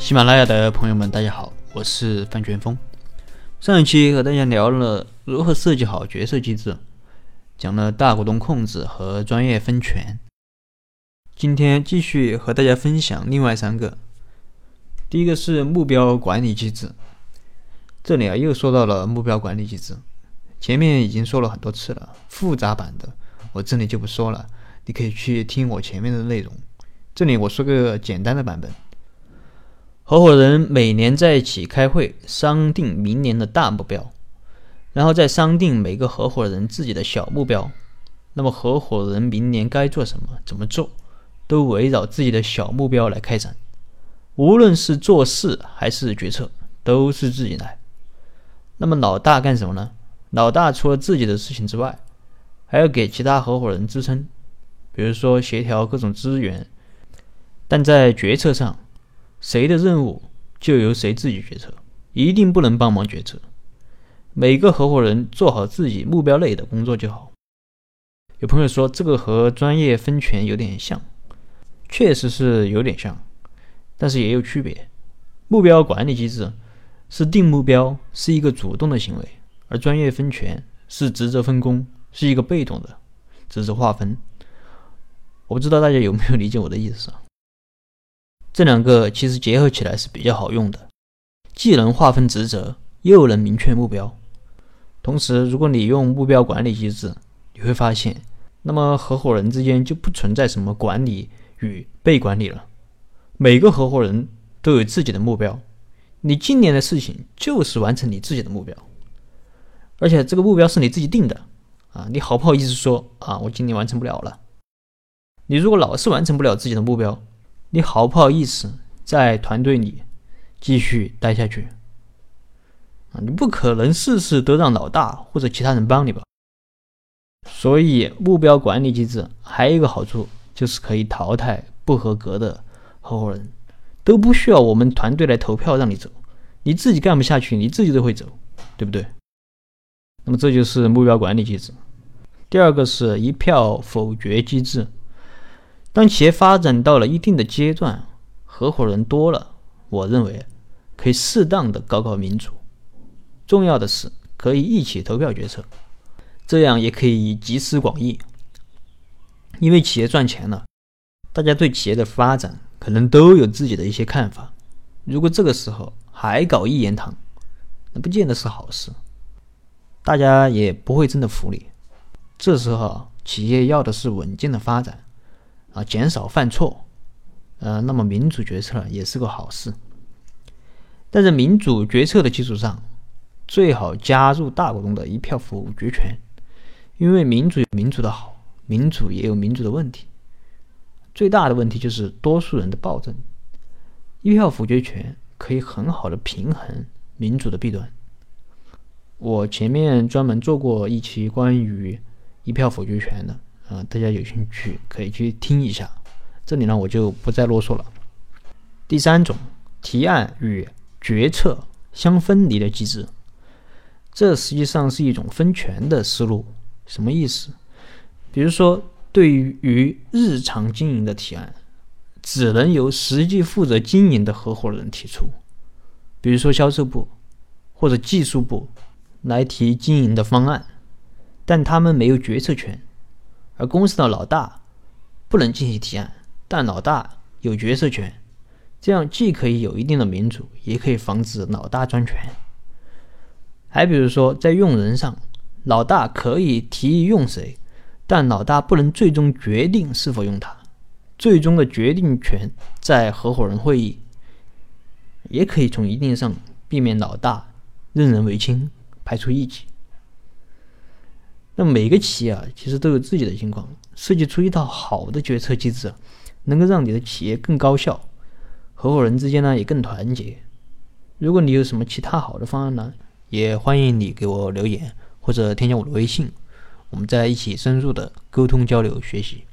喜马拉雅的朋友们，大家好，我是范全峰。上一期和大家聊了如何设计好决策机制，讲了大股东控制和专业分权。今天继续和大家分享另外三个。第一个是目标管理机制，这里啊又说到了目标管理机制，前面已经说了很多次了，复杂版的我这里就不说了，你可以去听我前面的内容。这里我说个简单的版本。合伙人每年在一起开会，商定明年的大目标，然后再商定每个合伙人自己的小目标。那么合伙人明年该做什么、怎么做，都围绕自己的小目标来开展。无论是做事还是决策，都是自己来。那么老大干什么呢？老大除了自己的事情之外，还要给其他合伙人支撑，比如说协调各种资源。但在决策上，谁的任务就由谁自己决策，一定不能帮忙决策。每个合伙人做好自己目标内的工作就好。有朋友说这个和专业分权有点像，确实是有点像，但是也有区别。目标管理机制是定目标，是一个主动的行为，而专业分权是职责分工，是一个被动的职责划分。我不知道大家有没有理解我的意思啊？这两个其实结合起来是比较好用的，既能划分职责，又能明确目标。同时，如果你用目标管理机制，你会发现，那么合伙人之间就不存在什么管理与被管理了。每个合伙人都有自己的目标，你今年的事情就是完成你自己的目标，而且这个目标是你自己定的啊！你好不好意思说啊？我今年完成不了了。你如果老是完成不了自己的目标，你好不好意思在团队里继续待下去啊？你不可能事事都让老大或者其他人帮你吧？所以目标管理机制还有一个好处，就是可以淘汰不合格的合伙人，都不需要我们团队来投票让你走，你自己干不下去，你自己都会走，对不对？那么这就是目标管理机制。第二个是一票否决机制。当企业发展到了一定的阶段，合伙人多了，我认为可以适当的搞搞民主。重要的是可以一起投票决策，这样也可以集思广益。因为企业赚钱了，大家对企业的发展可能都有自己的一些看法。如果这个时候还搞一言堂，那不见得是好事，大家也不会真的服你。这时候企业要的是稳健的发展。啊，减少犯错，呃，那么民主决策也是个好事。但在民主决策的基础上，最好加入大股东的一票否决权，因为民主有民主的好，民主也有民主的问题。最大的问题就是多数人的暴政。一票否决权可以很好的平衡民主的弊端。我前面专门做过一期关于一票否决权的。啊，大家有兴趣可以去听一下。这里呢，我就不再啰嗦了。第三种，提案与决策相分离的机制，这实际上是一种分权的思路。什么意思？比如说，对于日常经营的提案，只能由实际负责经营的合伙人提出，比如说销售部或者技术部来提经营的方案，但他们没有决策权。而公司的老大不能进行提案，但老大有决策权，这样既可以有一定的民主，也可以防止老大专权。还比如说，在用人上，老大可以提议用谁，但老大不能最终决定是否用他，最终的决定权在合伙人会议。也可以从一定上避免老大任人唯亲，排除异己。那每个企业啊，其实都有自己的情况，设计出一套好的决策机制，能够让你的企业更高效，合伙人之间呢也更团结。如果你有什么其他好的方案呢，也欢迎你给我留言或者添加我的微信，我们在一起深入的沟通交流学习。